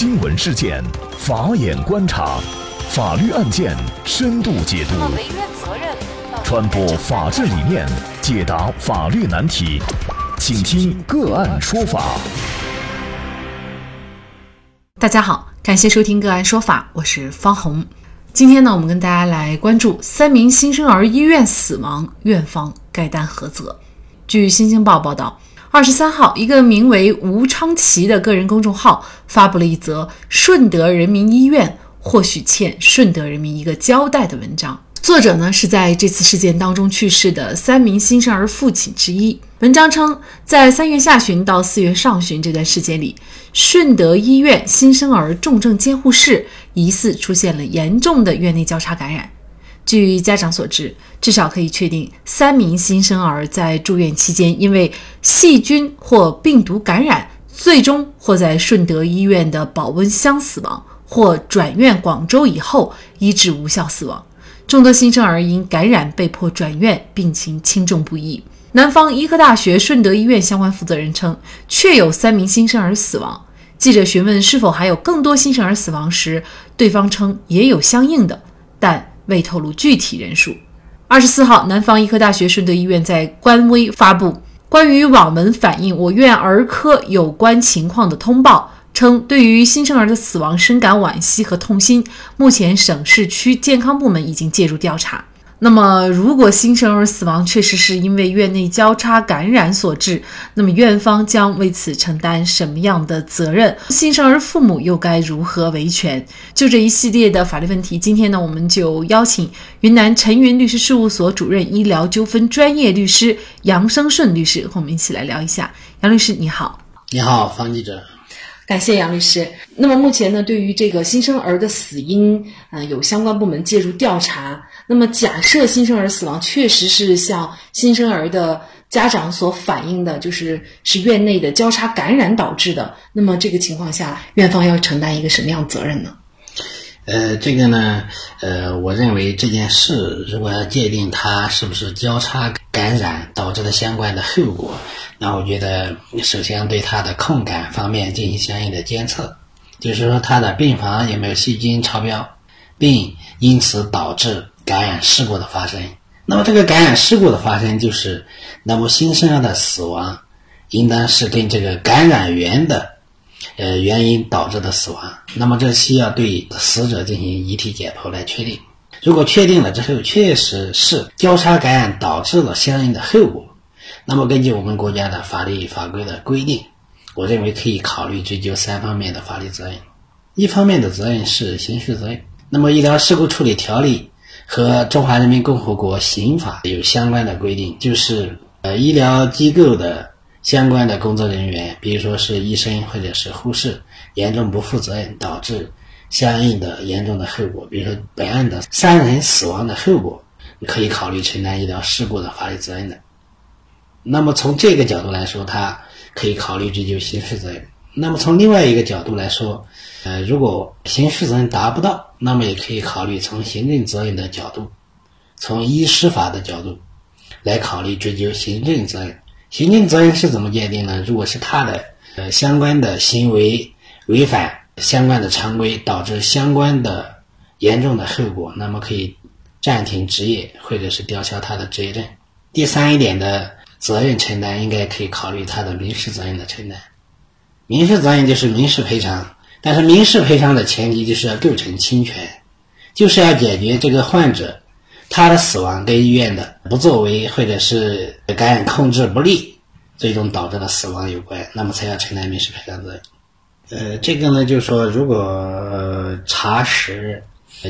新闻事件，法眼观察，法律案件深度解读，传播法治理念，解答法律难题，请听个案说法。大家好，感谢收听个案说法，我是方红。今天呢，我们跟大家来关注三名新生儿医院死亡，院方该担何责？据《新京报》报道。二十三号，一个名为吴昌奇的个人公众号发布了一则顺德人民医院或许欠顺德人民一个交代的文章。作者呢是在这次事件当中去世的三名新生儿父亲之一。文章称，在三月下旬到四月上旬这段时间里，顺德医院新生儿重症监护室疑似出现了严重的院内交叉感染。据家长所知，至少可以确定三名新生儿在住院期间因为细菌或病毒感染，最终或在顺德医院的保温箱死亡，或转院广州以后医治无效死亡。众多新生儿因感染被迫转院，病情轻重不一。南方医科大学顺德医院相关负责人称，确有三名新生儿死亡。记者询问是否还有更多新生儿死亡时，对方称也有相应的，但。未透露具体人数。二十四号，南方医科大学顺德医院在官微发布关于网文反映我院儿科有关情况的通报，称对于新生儿的死亡深感惋惜和痛心，目前省市区健康部门已经介入调查。那么，如果新生儿死亡确实是因为院内交叉感染所致，那么院方将为此承担什么样的责任？新生儿父母又该如何维权？就这一系列的法律问题，今天呢，我们就邀请云南陈云律师事务所主任医疗纠纷专业律师杨生顺律师和我们一起来聊一下。杨律师，你好。你好，方记者。感谢杨律师。那么目前呢，对于这个新生儿的死因，嗯，有相关部门介入调查。那么假设新生儿死亡确实是像新生儿的家长所反映的，就是是院内的交叉感染导致的，那么这个情况下，院方要承担一个什么样责任呢？呃，这个呢，呃，我认为这件事如果要界定它是不是交叉感染导致的相关的后果，那我觉得首先对它的控感方面进行相应的监测，就是说它的病房有没有细菌超标，并因此导致感染事故的发生。那么这个感染事故的发生，就是那么新生儿的死亡，应当是跟这个感染源的。呃，原因导致的死亡，那么这需要对死者进行遗体解剖来确定。如果确定了之后，确实是交叉感染导致了相应的后果，那么根据我们国家的法律法规的规定，我认为可以考虑追究三方面的法律责任。一方面的责任是刑事责任，那么《医疗事故处理条例》和《中华人民共和国刑法》有相关的规定，就是呃医疗机构的。相关的工作人员，比如说是医生或者是护士，严重不负责任导致相应的严重的后果，比如说本案的三人死亡的后果，可以考虑承担医疗事故的法律责任的。那么从这个角度来说，他可以考虑追究刑事责任。那么从另外一个角度来说，呃，如果刑事责任达不到，那么也可以考虑从行政责任的角度，从医师法的角度来考虑追究行政责任。行政责任是怎么界定呢？如果是他的呃相关的行为违反相关的常规，导致相关的严重的后果，那么可以暂停执业或者是吊销他的执业证。第三一点的责任承担，应该可以考虑他的民事责任的承担。民事责任就是民事赔偿，但是民事赔偿的前提就是要构成侵权，就是要解决这个患者。他的死亡跟医院的不作为或者是感染控制不力，最终导致的死亡有关，那么才要承担民事赔偿责任。呃，这个呢，就是说，如果查实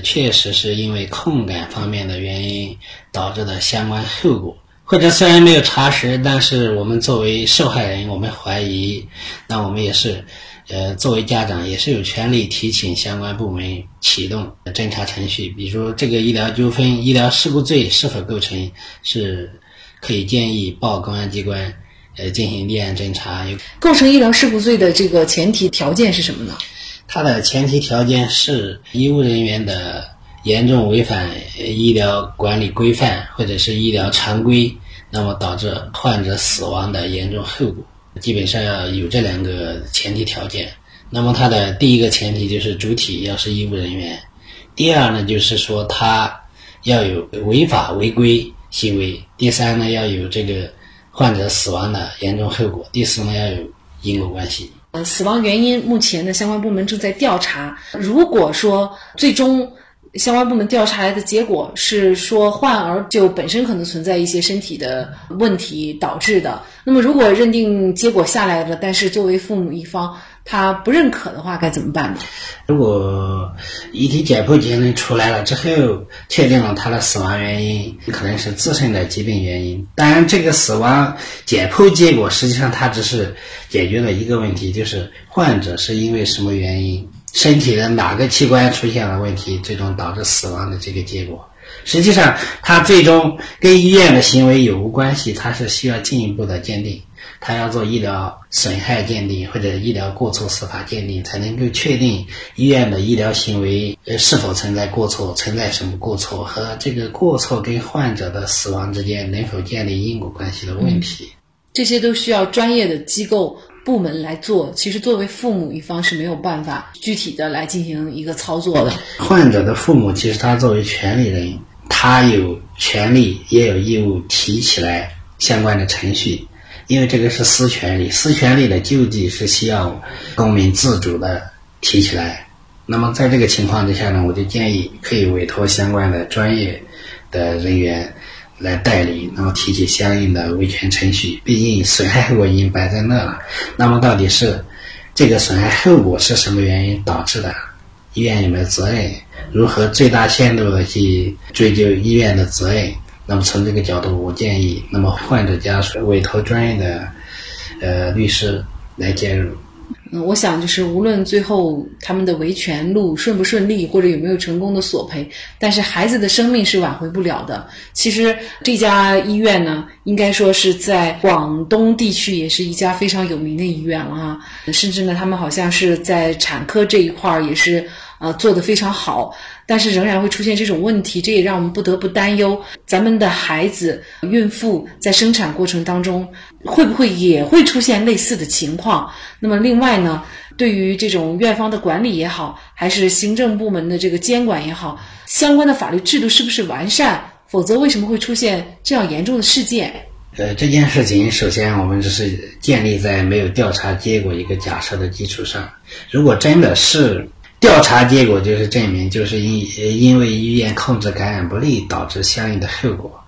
确实是因为控感方面的原因导致的相关后果，或者虽然没有查实，但是我们作为受害人，我们怀疑，那我们也是。呃，作为家长也是有权利提请相关部门启动侦查程序，比如这个医疗纠纷、医疗事故罪是否构成，是可以建议报公安机关，呃，进行立案侦查。构成医疗事故罪的这个前提条件是什么呢？它的前提条件是医务人员的严重违反医疗管理规范或者是医疗常规，那么导致患者死亡的严重后果。基本上要有这两个前提条件，那么它的第一个前提就是主体要是医务人员，第二呢就是说他要有违法违规行为，第三呢要有这个患者死亡的严重后果，第四呢要有因果关系。呃，死亡原因目前的相关部门正在调查。如果说最终相关部门调查来的结果是说患儿就本身可能存在一些身体的问题导致的，那么如果认定结果下来了，但是作为父母一方他不认可的话，该怎么办呢？如果遗体解剖结论出来了之后，确定了他的死亡原因可能是自身的疾病原因，当然这个死亡解剖结果实际上它只是解决了一个问题，就是患者是因为什么原因。身体的哪个器官出现了问题，最终导致死亡的这个结果，实际上它最终跟医院的行为有无关系，它是需要进一步的鉴定，它要做医疗损害鉴定或者医疗过错司法鉴定，才能够确定医院的医疗行为呃是否存在过错，存在什么过错和这个过错跟患者的死亡之间能否建立因果关系的问题，这些都需要专业的机构。部门来做，其实作为父母一方是没有办法具体的来进行一个操作的。患者的父母其实他作为权利人，他有权利也有义务提起来相关的程序，因为这个是私权利，私权利的救济是需要公民自主的提起来。那么在这个情况之下呢，我就建议可以委托相关的专业的人员。来代理，然后提起相应的维权程序。毕竟损害后果已经摆在那了，那么到底是这个损害后果是什么原因导致的？医院有没有责任？如何最大限度的去追究医院的责任？那么从这个角度，我建议，那么患者家属委托专业的呃律师来介入。嗯，我想就是无论最后他们的维权路顺不顺利，或者有没有成功的索赔，但是孩子的生命是挽回不了的。其实这家医院呢，应该说是在广东地区也是一家非常有名的医院了啊，甚至呢，他们好像是在产科这一块儿也是。呃，做得非常好，但是仍然会出现这种问题，这也让我们不得不担忧，咱们的孩子、孕妇在生产过程当中会不会也会出现类似的情况？那么，另外呢，对于这种院方的管理也好，还是行政部门的这个监管也好，相关的法律制度是不是完善？否则，为什么会出现这样严重的事件？呃，这件事情首先我们只是建立在没有调查结果一个假设的基础上，如果真的是。调查结果就是证明，就是因因为医院控制感染不力导致相应的后果。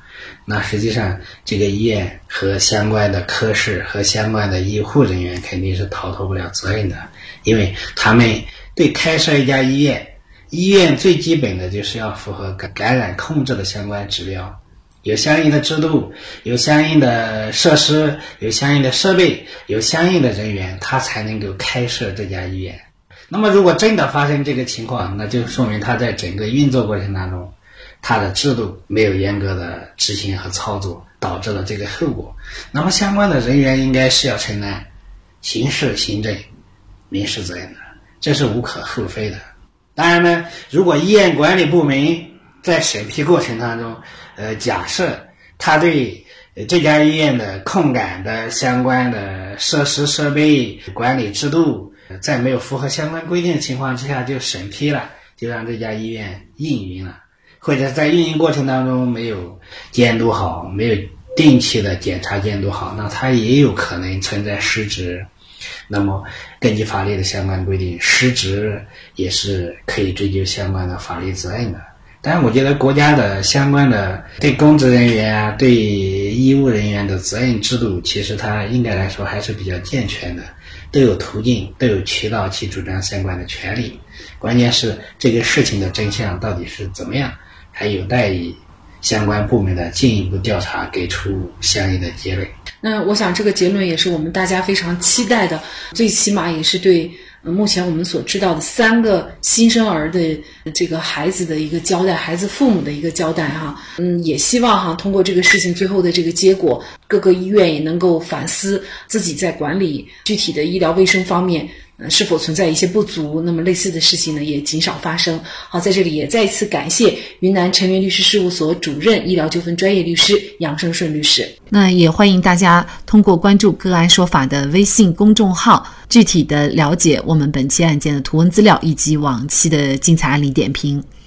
那实际上，这个医院和相关的科室和相关的医护人员肯定是逃脱不了责任的，因为他们对开设一家医院，医院最基本的就是要符合感感染控制的相关指标，有相应的制度，有相应的设施，有相应的设备，有相应的人员，他才能够开设这家医院。那么，如果真的发生这个情况，那就说明他在整个运作过程当中，他的制度没有严格的执行和操作，导致了这个后果。那么，相关的人员应该是要承担刑事、行政、民事责任的，这是无可厚非的。当然呢，如果医院管理部门在审批过程当中，呃，假设他对这家医院的控感的相关的设施、设备、管理制度，在没有符合相关规定的情况之下就审批了，就让这家医院运营了，或者在运营过程当中没有监督好，没有定期的检查监督好，那它也有可能存在失职。那么根据法律的相关规定，失职也是可以追究相关的法律责任的。但是我觉得国家的相关的对公职人员啊、对医务人员的责任制度，其实它应该来说还是比较健全的。都有途径，都有渠道去主张相关的权利。关键是这个事情的真相到底是怎么样，还有待于相关部门的进一步调查，给出相应的结论。那我想，这个结论也是我们大家非常期待的，最起码也是对。目前我们所知道的三个新生儿的这个孩子的一个交代，孩子父母的一个交代哈，嗯，也希望哈通过这个事情最后的这个结果，各个医院也能够反思自己在管理具体的医疗卫生方面，是否存在一些不足？那么类似的事情呢，也极少发生。好，在这里也再一次感谢云南成源律师事务所主任、医疗纠纷专业律师杨胜顺律师。那也欢迎大家通过关注“个案说法”的微信公众号，具体的了解我们本期案件的图文资料以及往期的精彩案例点评。